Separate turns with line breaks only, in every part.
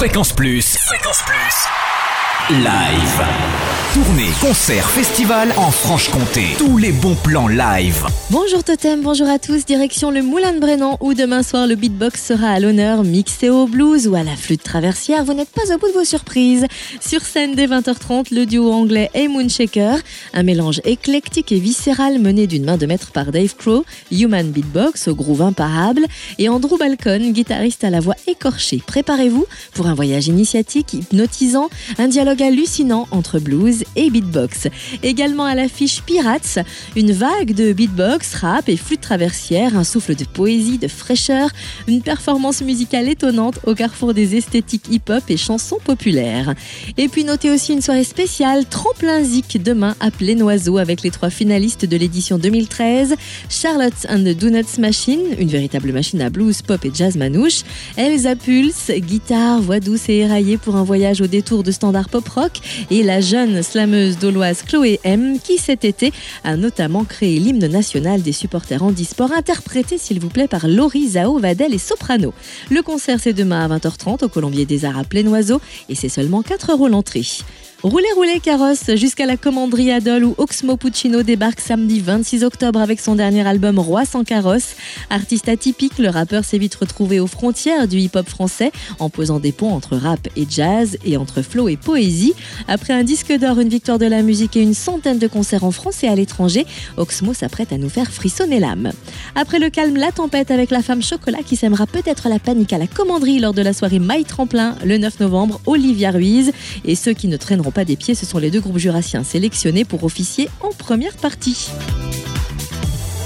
Fréquence Plus. Fréquence Plus. Live. Tournée, concert, festival en Franche-Comté. Tous les bons plans live.
Bonjour Totem, bonjour à tous. Direction le Moulin de Brennan où demain soir le beatbox sera à l'honneur, mixé au blues ou à la flûte traversière. Vous n'êtes pas au bout de vos surprises. Sur scène dès 20h30, le duo anglais A Moonshaker, un mélange éclectique et viscéral mené d'une main de maître par Dave Crow, Human Beatbox au groove imparable, et Andrew Balcon, guitariste à la voix écorchée. Préparez-vous pour un voyage initiatique, hypnotisant, un dialogue hallucinant entre blues et beatbox. Également à l'affiche Pirates, une vague de beatbox, rap et flûte traversière, un souffle de poésie, de fraîcheur, une performance musicale étonnante au carrefour des esthétiques hip-hop et chansons populaires. Et puis notez aussi une soirée spéciale tremplin zik demain à Plénoiseau avec les trois finalistes de l'édition 2013, Charlotte and the Donuts Machine, une véritable machine à blues, pop et jazz manouche, Elsa Pulse, guitare, voix douce et éraillée pour un voyage au détour de standards pop rock, et la jeune slameuse doloise Chloé M, qui cet été a notamment créé l'hymne national des supporters handisport, interprété s'il vous plaît par Laurie Zao, Vadel et Soprano. Le concert c'est demain à 20h30 au Colombier des Arts à Plénoiseau et c'est seulement 4 euros l'entrée. Roulez, roulez, carrosse jusqu'à la commanderie Adol où Oxmo Puccino débarque samedi 26 octobre avec son dernier album Roi sans carrosse. Artiste atypique, le rappeur s'est vite retrouvé aux frontières du hip-hop français en posant des ponts entre rap et jazz et entre flow et poésie. Après un disque d'or, une victoire de la musique et une centaine de concerts en France et à l'étranger, Oxmo s'apprête à nous faire frissonner l'âme. Après le calme, la tempête avec la femme chocolat qui sèmera peut-être la panique à la commanderie lors de la soirée Maï Tremplin le 9 novembre, Olivia Ruiz et ceux qui ne traîneront pas des pieds, ce sont les deux groupes jurassiens sélectionnés pour officier en première partie.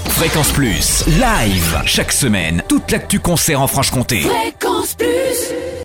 Fréquence Plus, live, chaque semaine, toute l'actu concert en Franche-Comté.
Fréquence Plus